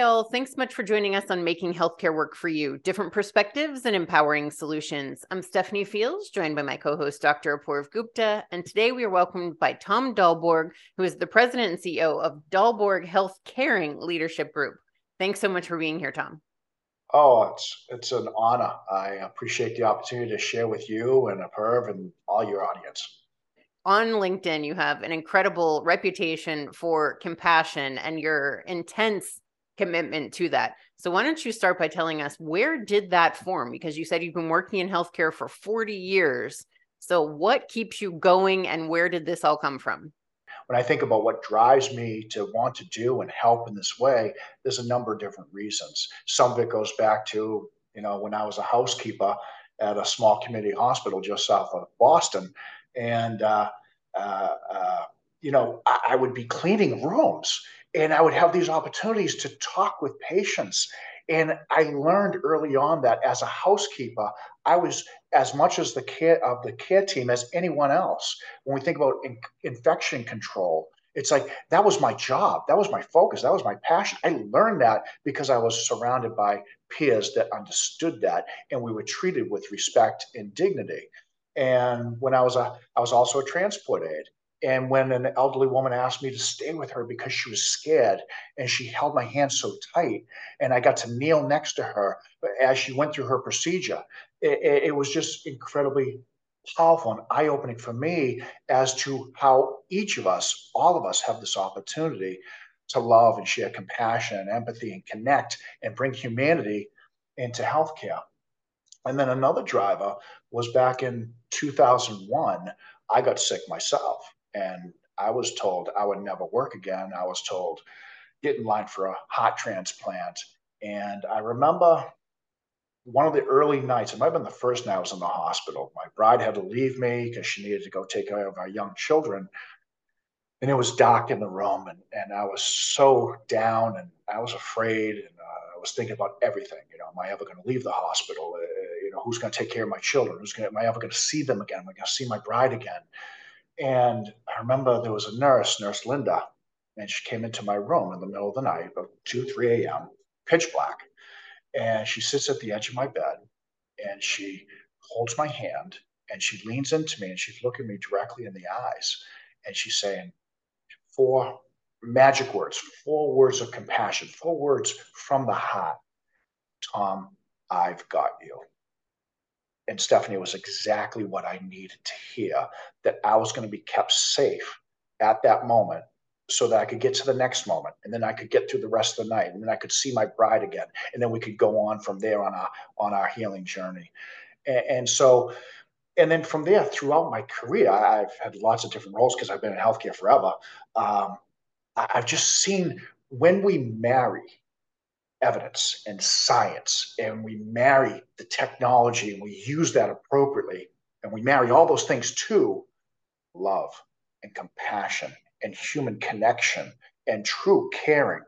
All. Thanks much for joining us on Making Healthcare Work for You Different Perspectives and Empowering Solutions. I'm Stephanie Fields, joined by my co host, Dr. Apoorv Gupta. And today we are welcomed by Tom Dahlborg, who is the president and CEO of Dahlborg Health Caring Leadership Group. Thanks so much for being here, Tom. Oh, it's it's an honor. I appreciate the opportunity to share with you and Apoorv and all your audience on LinkedIn, you have an incredible reputation for compassion and your intense commitment to that. So why don't you start by telling us where did that form? Because you said you've been working in healthcare for 40 years. So what keeps you going and where did this all come from? When I think about what drives me to want to do and help in this way, there's a number of different reasons. Some of it goes back to, you know, when I was a housekeeper at a small community hospital just south of Boston. And, uh, uh, uh, you know, I, I would be cleaning rooms and I would have these opportunities to talk with patients. And I learned early on that as a housekeeper, I was as much as the care of the care team as anyone else. When we think about in, infection control, it's like that was my job, that was my focus, that was my passion. I learned that because I was surrounded by peers that understood that, and we were treated with respect and dignity. And when I was a, I was also a transport aide. And when an elderly woman asked me to stay with her because she was scared and she held my hand so tight, and I got to kneel next to her as she went through her procedure, it, it was just incredibly powerful and eye opening for me as to how each of us, all of us, have this opportunity to love and share compassion and empathy and connect and bring humanity into healthcare. And then another driver was back in 2001, I got sick myself and I was told I would never work again. I was told, get in line for a heart transplant. And I remember one of the early nights, it might have been the first night I was in the hospital. My bride had to leave me because she needed to go take care of our young children. And it was dark in the room, and, and I was so down and I was afraid. And uh, I was thinking about everything. You know, am I ever going to leave the hospital? Uh, you know, who's going to take care of my children? Who's going? Am I ever going to see them again? Am I going to see my bride again? And I remember there was a nurse, Nurse Linda, and she came into my room in the middle of the night, about 2, 3 a.m., pitch black. And she sits at the edge of my bed and she holds my hand and she leans into me and she's looking me directly in the eyes and she's saying four magic words, four words of compassion, four words from the heart. Tom, I've got you and Stephanie was exactly what I needed to hear that I was going to be kept safe at that moment so that I could get to the next moment and then I could get through the rest of the night and then I could see my bride again and then we could go on from there on our on our healing journey. And, and so and then from there throughout my career I've had lots of different roles because I've been in healthcare forever. Um, I've just seen when we marry evidence and science and we marry the technology and we use that appropriately and we marry all those things to love and compassion and human connection and true caring.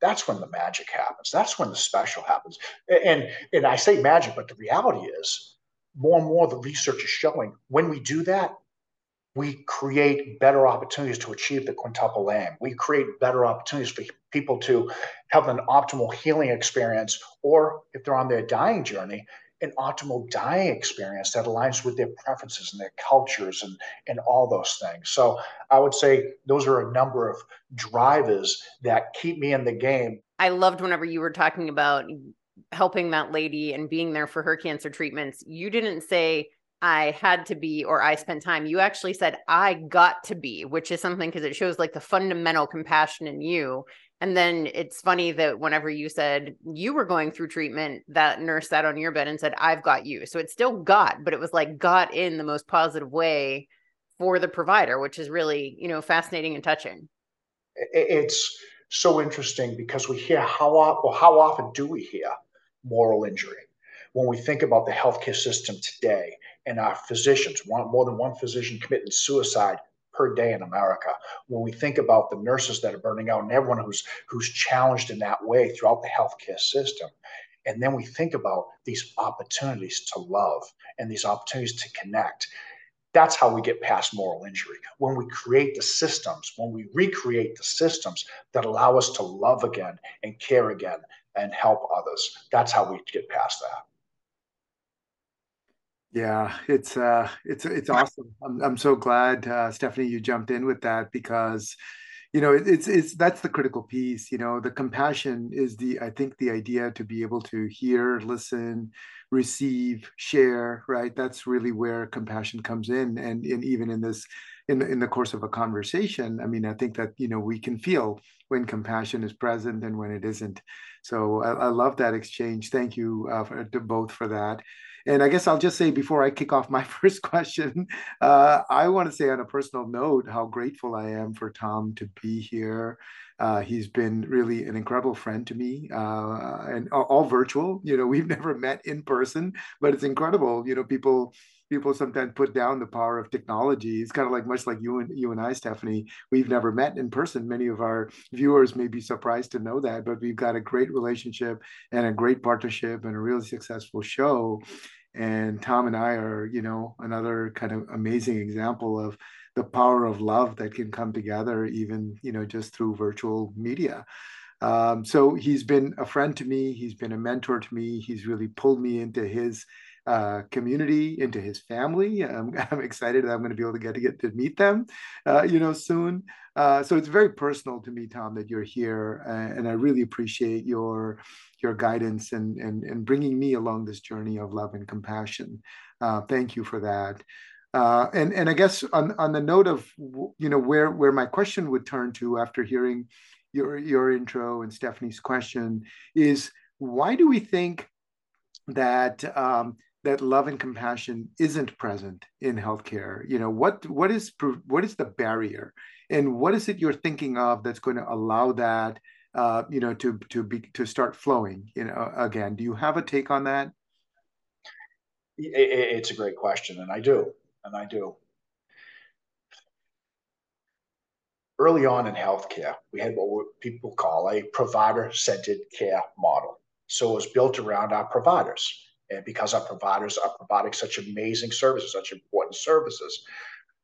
That's when the magic happens. That's when the special happens. And and i say magic but the reality is more and more the research is showing when we do that we create better opportunities to achieve the quintuple aim. We create better opportunities for people to have an optimal healing experience, or if they're on their dying journey, an optimal dying experience that aligns with their preferences and their cultures and, and all those things. So I would say those are a number of drivers that keep me in the game. I loved whenever you were talking about helping that lady and being there for her cancer treatments. You didn't say, I had to be or I spent time. You actually said I got to be, which is something because it shows like the fundamental compassion in you. And then it's funny that whenever you said you were going through treatment, that nurse sat on your bed and said, I've got you. So it still got, but it was like got in the most positive way for the provider, which is really, you know, fascinating and touching. It's so interesting because we hear how, well, how often do we hear moral injury? When we think about the healthcare system today, and our physicians, one, more than one physician committing suicide per day in America. When we think about the nurses that are burning out and everyone who's who's challenged in that way throughout the healthcare system, and then we think about these opportunities to love and these opportunities to connect. That's how we get past moral injury. When we create the systems, when we recreate the systems that allow us to love again and care again and help others, that's how we get past that. Yeah, it's uh, it's it's awesome. I'm I'm so glad, uh, Stephanie, you jumped in with that because, you know, it, it's it's that's the critical piece. You know, the compassion is the I think the idea to be able to hear, listen, receive, share, right? That's really where compassion comes in. And, and even in this, in, in the course of a conversation, I mean, I think that, you know, we can feel when compassion is present and when it isn't. So I, I love that exchange. Thank you uh, for, to both for that. And I guess I'll just say before I kick off my first question, uh, I want to say on a personal note how grateful I am for Tom to be here. Uh, he's been really an incredible friend to me, uh, and all, all, virtual. You know, we've never met in person, but it's incredible. You know, people people sometimes put down the power of technology. It's kind of like much like you and you and I, Stephanie. We've never met in person. Many of our viewers may be surprised to know that, but we've got a great relationship and a great partnership and a really successful show. And Tom and I are, you know, another kind of amazing example of the power of love that can come together even you know just through virtual media um, so he's been a friend to me he's been a mentor to me he's really pulled me into his uh, community into his family. I'm, I'm, excited that i'm going to be able to get to get to meet them uh, you know soon. Uh, so it's very personal to me tom that you're here and i really appreciate your your guidance and, and and bringing me along this journey of love and compassion. Uh, thank you for that. Uh, and and I guess on on the note of you know where where my question would turn to after hearing your your intro and Stephanie's question is why do we think that um, that love and compassion isn't present in healthcare? You know what what is what is the barrier, and what is it you're thinking of that's going to allow that uh, you know to to be to start flowing? You know again, do you have a take on that? It's a great question, and I do and I do. Early on in healthcare, we had what people call a provider centered care model. So it was built around our providers. And because our providers are providing such amazing services, such important services,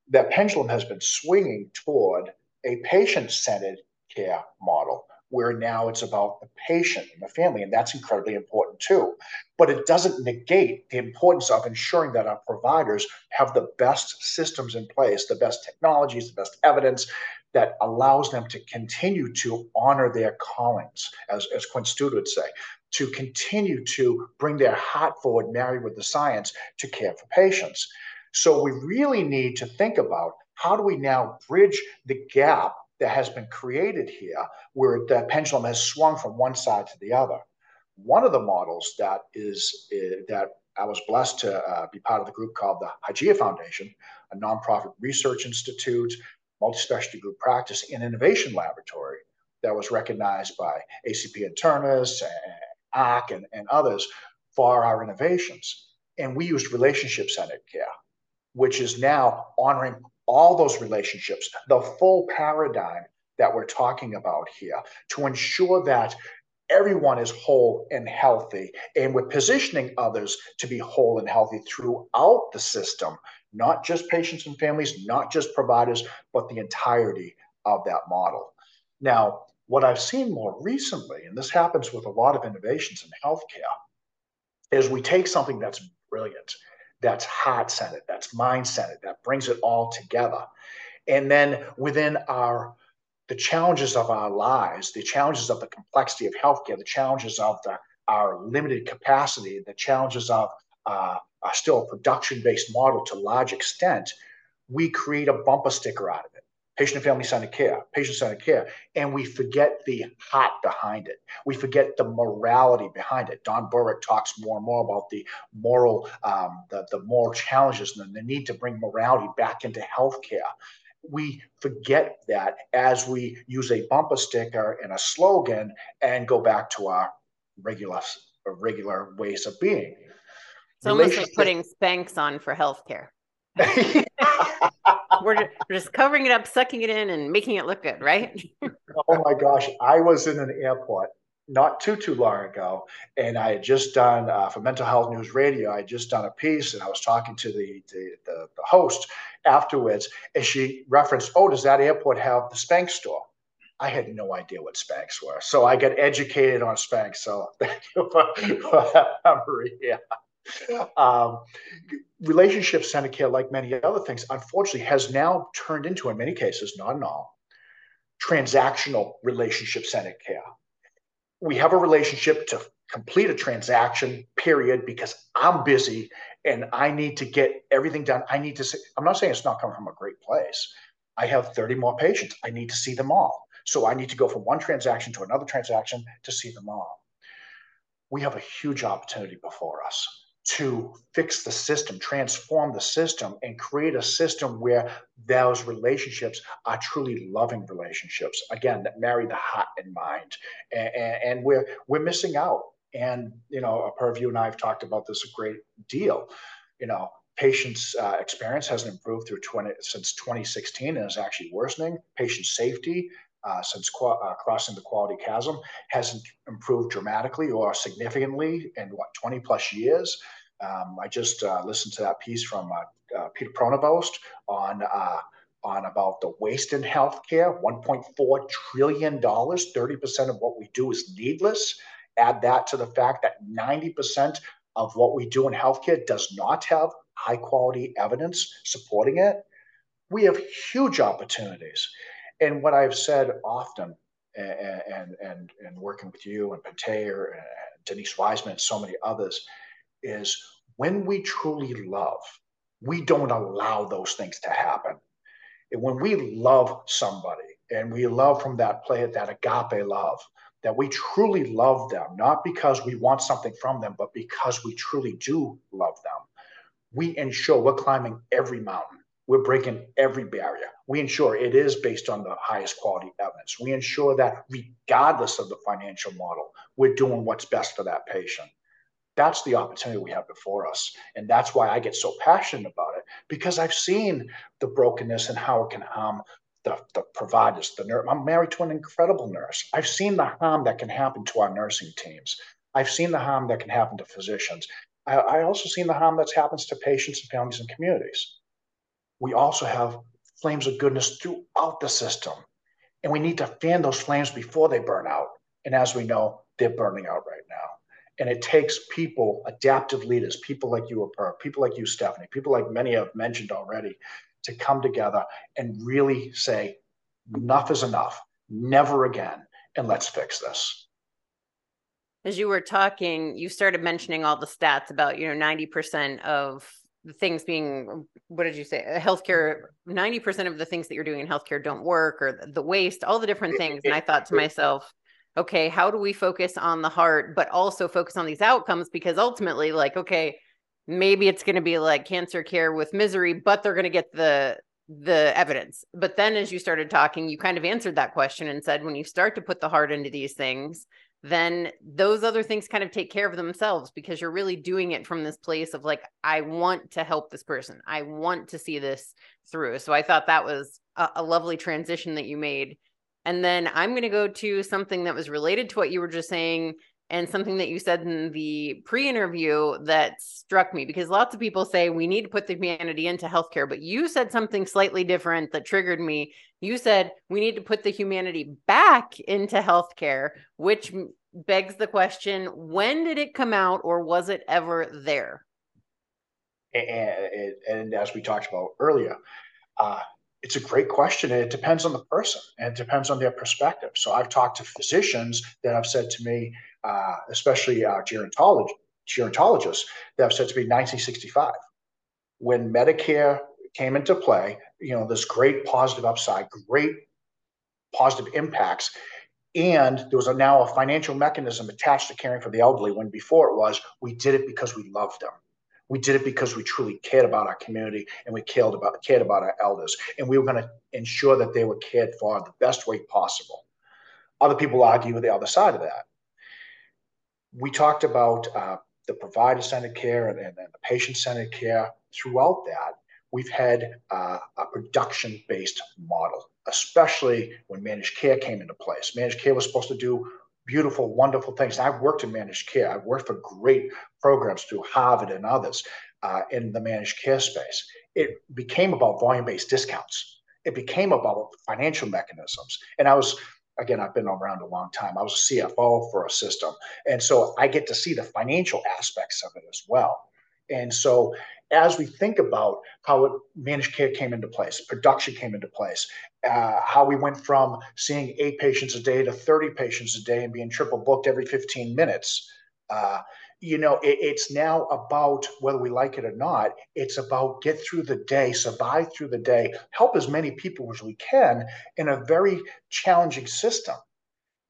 that pendulum has been swinging toward a patient centered care model where now it's about the patient and the family, and that's incredibly important too. But it doesn't negate the importance of ensuring that our providers have the best systems in place, the best technologies, the best evidence that allows them to continue to honor their callings, as, as Quint Studer would say, to continue to bring their heart forward, married with the science, to care for patients. So we really need to think about how do we now bridge the gap that has been created here where the pendulum has swung from one side to the other. One of the models that is uh, that I was blessed to uh, be part of the group called the Hygieia Foundation, a nonprofit research institute, multi-specialty group practice and innovation laboratory that was recognized by ACP internists ACC and, and others for our innovations. And we used relationship-centered care, which is now honoring all those relationships, the full paradigm that we're talking about here to ensure that everyone is whole and healthy. And we're positioning others to be whole and healthy throughout the system, not just patients and families, not just providers, but the entirety of that model. Now, what I've seen more recently, and this happens with a lot of innovations in healthcare, is we take something that's brilliant that's heart centered, that's mind centered, that brings it all together. And then within our the challenges of our lives, the challenges of the complexity of healthcare, the challenges of the, our limited capacity, the challenges of uh, still a production based model to large extent, we create a bumper sticker out of it patient and family centered care, patient centered care, and we forget the heart behind it. We forget the morality behind it. Don Berwick talks more and more about the moral, um, the, the moral challenges and the need to bring morality back into healthcare. We forget that as we use a bumper sticker and a slogan and go back to our regular regular ways of being. It's almost like putting Spanx on for healthcare. we're, just covering it up, sucking it in, and making it look good, right? oh my gosh, I was in an airport not too too long ago, and I had just done uh, for Mental Health News Radio. I had just done a piece, and I was talking to the, the the, the host afterwards, and she referenced, "Oh, does that airport have the Spanx store?" I had no idea what Spanx were, so I got educated on Spanx. So thank you for, for that memory. Yeah. Um, relationship centered care, like many other things, unfortunately, has now turned into, in many cases, not in all, transactional relationship centered care we have a relationship to complete a transaction period because i'm busy and i need to get everything done. I need to see i'm not saying it's not coming from a great place. I have 30 more patients. I need to see them all. So i need to go from one transaction to another transaction to see them all. We have a huge opportunity before us to fix the system, transform the system, and create a system where those relationships are truly loving relationships. Again, that marry the heart and mind, and, and we're we're missing out. And you know, Apoorv and I have talked about this a great deal. You know, patients' uh, experience hasn't improved through 20 since 2016 and is actually worsening. Patient safety uh, since uh, crossing the quality chasm hasn't improved dramatically or significantly in what 20 plus years. Um, I just uh, listened to that piece from uh, uh, Peter Pronovost on uh, on about the waste in healthcare. 1.4 trillion dollars. 30% of what we do is needless. Add that to the fact that 90% of what we do in healthcare does not have high quality evidence supporting it. We have huge opportunities and what I've said often, and and and, working with you and Pater and Denise Wiseman and so many others, is when we truly love, we don't allow those things to happen. And when we love somebody and we love from that play that agape love, that we truly love them, not because we want something from them, but because we truly do love them, we ensure we're climbing every mountain we're breaking every barrier. We ensure it is based on the highest quality evidence. We ensure that regardless of the financial model, we're doing what's best for that patient. That's the opportunity we have before us. And that's why I get so passionate about it because I've seen the brokenness and how it can harm the, the providers, the nurse. I'm married to an incredible nurse. I've seen the harm that can happen to our nursing teams. I've seen the harm that can happen to physicians. I, I also seen the harm that happens to patients and families and communities we also have flames of goodness throughout the system. And we need to fan those flames before they burn out. And as we know, they're burning out right now. And it takes people, adaptive leaders, people like you, people like you, Stephanie, people like many have mentioned already, to come together and really say, enough is enough, never again, and let's fix this. As you were talking, you started mentioning all the stats about, you know, 90% of the things being what did you say uh, healthcare 90% of the things that you're doing in healthcare don't work or the waste all the different things. and i thought to myself okay how do we focus on the heart but also focus on these outcomes? Because ultimately like okay maybe it's going to be like cancer care with misery but they're going to get the the evidence. But then as you started talking you kind of answered that question and said when you start to put the heart into these things then those other things kind of take care of themselves because you're really doing it from this place of like i want to help this person. I want to see this through. So i thought that was a, a lovely transition that you made. And then i'm going to go to something that was related to what you were just saying and something that you said in the pre-interview that struck me because lots of people say we need to put the humanity into healthcare but you said something slightly different that triggered me. You said we need to put the humanity back into healthcare which begs the question when did it come out or was it ever there? And, and as we talked about earlier uh, it's a great question and it depends on the person and it depends on their perspective. So i've talked to physicians that have said to me uh, especially uh, gerontolog- gerontologists that have said to be 1965 when medicare came into play you know this great positive upside great positive impacts and there was a, now a financial mechanism attached to caring for the elderly when before it was we did it because we loved them we did it because we truly cared about our community and we cared about cared about our elders, and we were going to ensure that they were cared for the best way possible. Other people argue with the other side of that. We talked about uh, the provider-centered care and, and, the patient-centered care. Throughout that, we've had uh, a production-based model, especially when managed care came into place. Managed care was supposed to do beautiful, wonderful things. I've worked in managed care. I've worked for great programs through Harvard and others uh, in the managed care space. It became about volume based discounts. It became about financial mechanisms. And I was, again, I've been around a long time. I was a CFO for a system. And so I get to see the financial aspects of it as well. And so as we think about how it, managed care came into place, production came into place, uh, how we went from seeing eight patients a day to 30 patients a day and being triple booked every 15 minutes. Uh, you know, it, it's now about whether we like it or not, it's about get through the day, survive through the day, help as many people as we can in a very challenging system.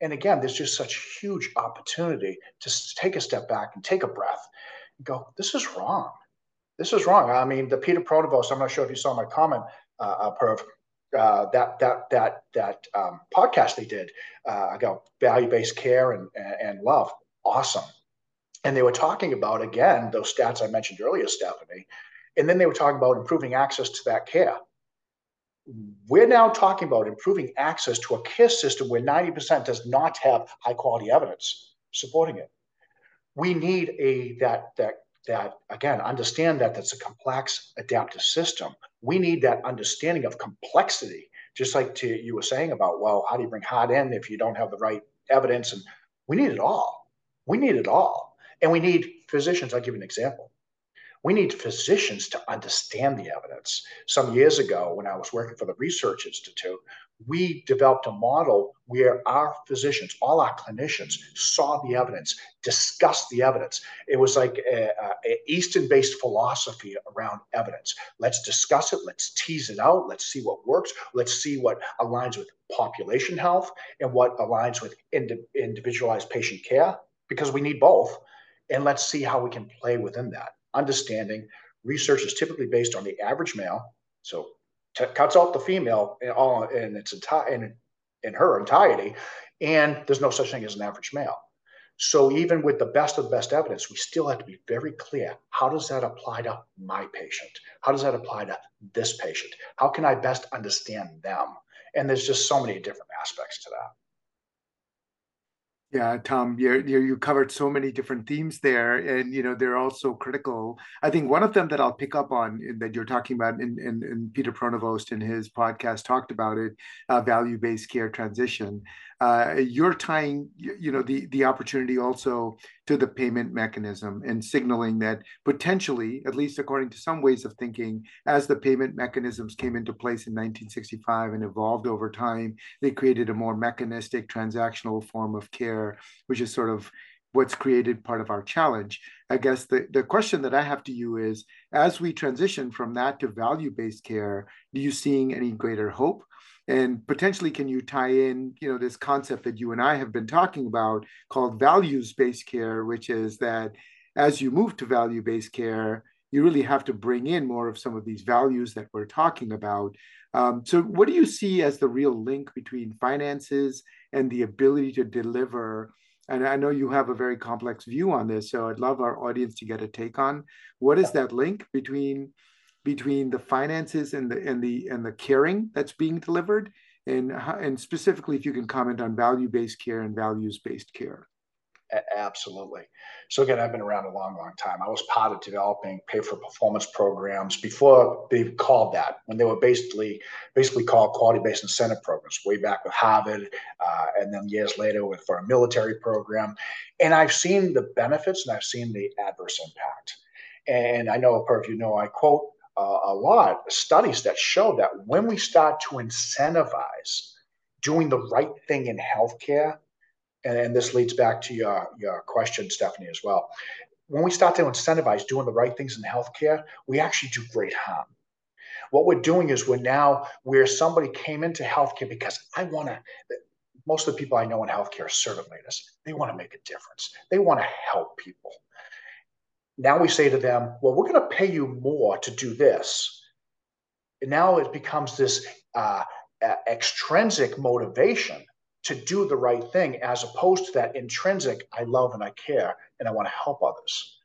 And again, there's just such huge opportunity to take a step back and take a breath and go, this is wrong this is wrong. I mean, the Peter Pronovost I'm not sure if you saw my comment, uh, uh, Perv, uh, that that that that um, podcast they did uh, about value-based care and, and love, awesome. And they were talking about again those stats I mentioned earlier, Stephanie, and then they were talking about improving access to that care. We're now talking about improving access to a care system where 90% does not have high quality evidence supporting it. We need a that that that again understand that that's a complex adaptive system we need that understanding of complexity just like to, you were saying about well how do you bring hard in if you don't have the right evidence and we need it all we need it all and we need physicians i'll give you an example we need physicians to understand the evidence. Some years ago, when I was working for the Research Institute, we developed a model where our physicians, all our clinicians, saw the evidence, discussed the evidence. It was like an Eastern based philosophy around evidence. Let's discuss it, let's tease it out, let's see what works, let's see what aligns with population health and what aligns with indi- individualized patient care, because we need both. And let's see how we can play within that understanding. Research is typically based on the average male, so t- cuts out the female in all in its entire in, in her entirety, and there's no such thing as an average male. So even with the best of the best evidence, we still have to be very clear. How does that apply to my patient? How does that apply to this patient? How can I best understand them? And there's just so many different aspects to that. Yeah, Tom, you you covered so many different themes there, and you know they're all so critical. I think one of them that I'll pick up on that you're talking about, and, and, and Peter Pronovost in his podcast talked about it, uh, value-based care transition uh, you're tying you know the the opportunity also to the payment mechanism and signaling that potentially at least according to some ways of thinking as the payment mechanisms came into place in 1965 and evolved over time they created a more mechanistic transactional form of care which is sort of what's created part of our challenge. I guess the, the question that i have to you is as we transition from that to value-based care do you seeing any greater hope and potentially can you tie in you know this concept that you and i have been talking about called values based care which is that as you move to value based care you really have to bring in more of some of these values that we're talking about. Um, so what do you see as the real link between finances and the ability to deliver? And i know you have a very complex view on this so i'd love our audience to get a take on what is that link between between the finances and the and the and the caring that's being delivered and and specifically if you can comment on value-based care and values-based care. Absolutely. So again i've been around a long long time. I was part of developing pay for performance programs before they called that when they were basically basically called quality based incentive programs way back with harvard uh, and then years later with for a military program. And i've seen the benefits and i've seen the adverse impact. And i know per you know i quote uh, a lot of studies that show that when we start to incentivize doing the right thing in healthcare, and, and this leads back to your, your question, Stephanie, as well. When we start to incentivize doing the right things in healthcare, we actually do great harm. What we're doing is we're now where somebody came into healthcare because I want to. Most of the people I know in healthcare are servant leaders. They want to make a difference. They want to help people. Now we say to them, well, we're going to pay you more to do this. And now it becomes this uh, extrinsic motivation to do the right thing as opposed to that intrinsic, I love and I care and I want to help others.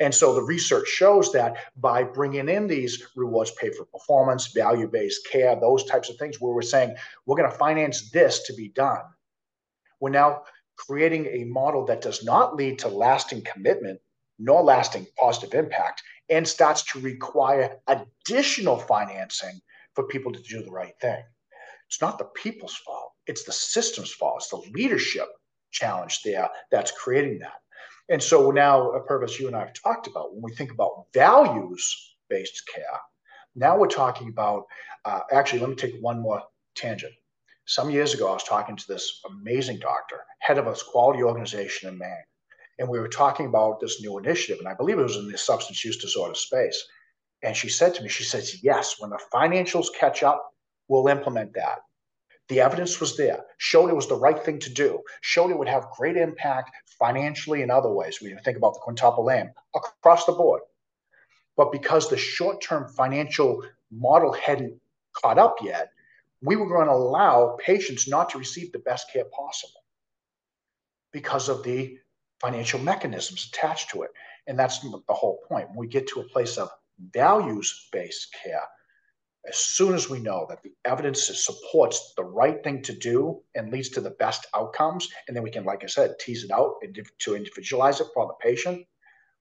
And so the research shows that by bringing in these rewards pay for performance, value based care, those types of things, where we're saying we're going to finance this to be done, we're now creating a model that does not lead to lasting commitment nor lasting positive impact and starts to require additional financing for people to do the right thing. It's not the people's fault, it's the system's fault, it's the leadership challenge there that's creating that. And so now, a purpose you and I have talked about, when we think about values based care, now we're talking about, uh, actually, let me take one more tangent. Some years ago, I was talking to this amazing doctor, head of a quality organization in Maine, and we were talking about this new initiative, and I believe it was in the substance use disorder space. And she said to me, she says, yes, when the financials catch up, we'll implement that. The evidence was there, showed it was the right thing to do, showed it would have great impact financially and other ways. We think about the quintuple aim across the board. But because the short term financial model hadn't caught up yet, we were going to allow patients not to receive the best care possible because of the financial mechanisms attached to it. And that's the whole point. When we get to a place of values based care, as soon as we know that the evidence supports the right thing to do and leads to the best outcomes, and then we can, like I said, tease it out to individualize it for the patient,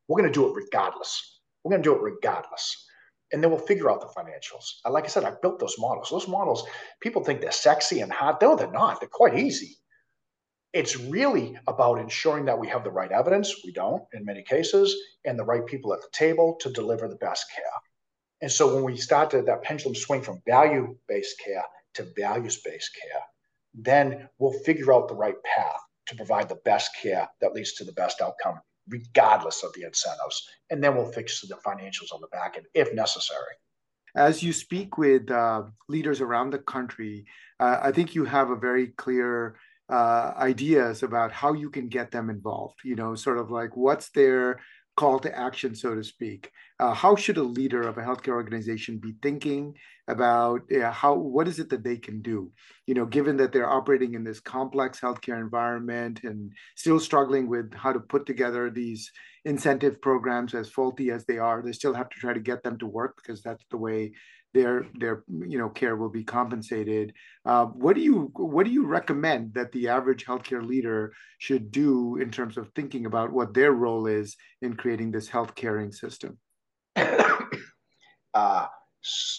we're going to do it regardless. We're going to do it regardless. And then we'll figure out the financials. Like I said, I built those models. Those models, people think they're sexy and hot. No, they're not. They're quite easy. It's really about ensuring that we have the right evidence. We don't in many cases, and the right people at the table to deliver the best care. And so when we start to that pendulum swing from value based care to values based care, then we'll figure out the right path to provide the best care that leads to the best outcome, regardless of the incentives. And then we'll fix the financials on the back end if necessary. As you speak with uh, leaders around the country, uh, I think you have a very clear uh, ideas about how you can get them involved. You know, sort of like what's their call to action, so to speak. Uh, how should a leader of a healthcare organization be thinking about how what is it that they can do? You know, given that they're operating in this complex healthcare environment and still struggling with how to put together these incentive programs, as faulty as they are, they still have to try to get them to work because that's the way their their you know care will be compensated. Uh, what do you what do you recommend that the average healthcare leader should do in terms of thinking about what their role is in creating this health caring system? uh,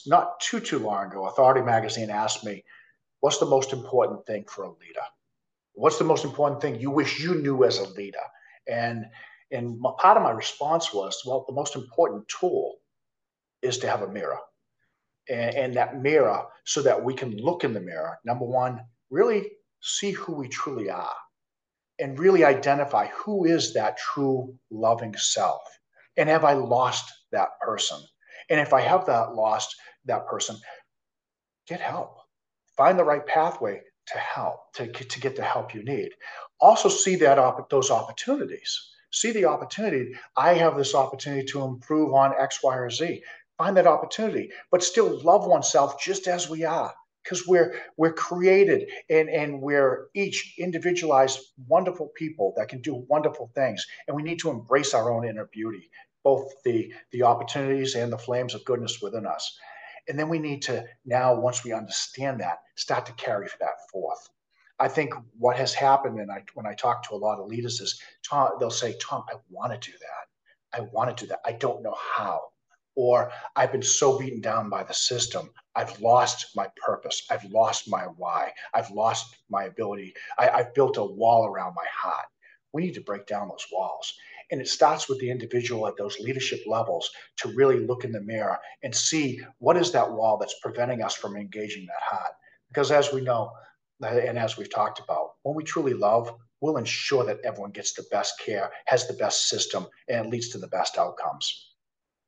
not too too long ago, Authority Magazine asked me, "What's the most important thing for a leader? What's the most important thing you wish you knew as a leader?" And and part of my response was, "Well, the most important tool is to have a mirror." and, and that mirror so that we can look in the mirror. Number one, really see who we truly are and really identify who is that true loving self. And have I lost that person? And if I have that lost that person, get help. Find the right pathway to help, to, to get the help you need. Also see that op- those opportunities. See the opportunity. I have this opportunity to improve on X, Y, or Z find that opportunity, but still love oneself just as we are because we're we're created and and we're each individualized wonderful people that can do wonderful things and we need to embrace our own inner beauty both the the opportunities and the flames of goodness within us and then we need to now once we understand that start to carry that forth i think what has happened and I, when i talk to a lot of leaders is tom they'll say tom i want to do that i want to do that i don't know how or I've been so beaten down by the system. I've lost my purpose. I've lost my why. I've lost my ability. I, have built a wall around my heart. We need to break down those walls. And it starts with the individual at those leadership levels to really look in the mirror and see what is that wall that's preventing us from engaging that heart. Because as we know, and as we've talked about, when we truly love, we'll ensure that everyone gets the best care, has the best system, and leads to the best outcomes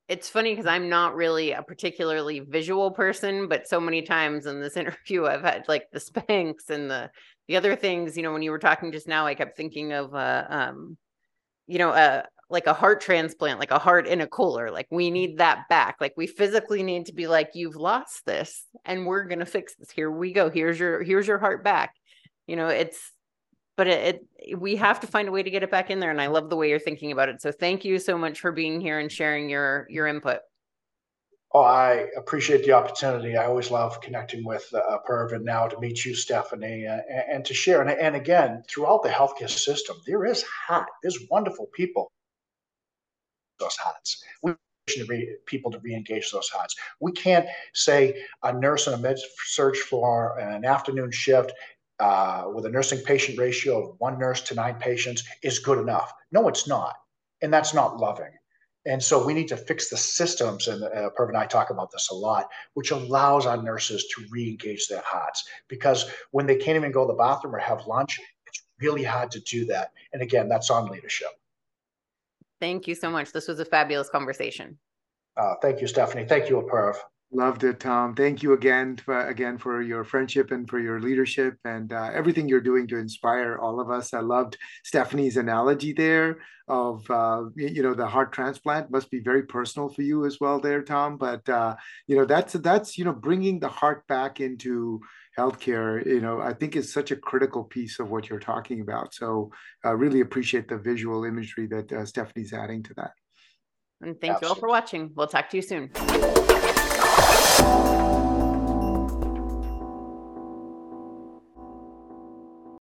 it's funny because I'm not really a particularly visual person, but so many times in this interview, I've had like the Spanx and the the other things. You know, when you were talking just now, I kept thinking of uh, um, you know, a like a heart transplant, like a heart in a cooler. Like we need that back. Like we physically need to be like, you've lost this, and we're gonna fix this. Here we go. Here's your here's your heart back. You know, it's but it, it, we have to find a way to get it back in there and i love the way you're thinking about it so thank you so much for being here and sharing your your input Oh, I appreciate the opportunity. I always love connecting with uh, Perv and now to meet you, Stephanie, uh, and, and, to share. And, and, again, throughout the healthcare system, there is hot, there's wonderful people. Those hots. We re, people to re-engage those hots. We can't say a nurse on a med surg floor an afternoon shift uh, with a nursing patient ratio of one nurse to nine patients is good enough. No, it's not, and that's not loving. And so we need to fix the systems, and uh, Perv and I talk about this a lot, which allows our nurses to re-engage their hearts. Because when they can't even go to the bathroom or have lunch, it's really hard to do that. And again, that's on leadership. Thank you so much. This was a fabulous conversation. Uh, thank you, Stephanie. Thank you, Perv. Loved it, Tom. Thank you again, for, again for your friendship and for your leadership and uh, everything you're doing to inspire all of us. I loved Stephanie's analogy there of uh, you know the heart transplant must be very personal for you as well, there, Tom. But uh, you know that's that's you know bringing the heart back into healthcare. You know, I think is such a critical piece of what you're talking about. So I really appreciate the visual imagery that uh, Stephanie's adding to that. And thank Absolutely. you all for watching. We'll talk to you soon. フッ。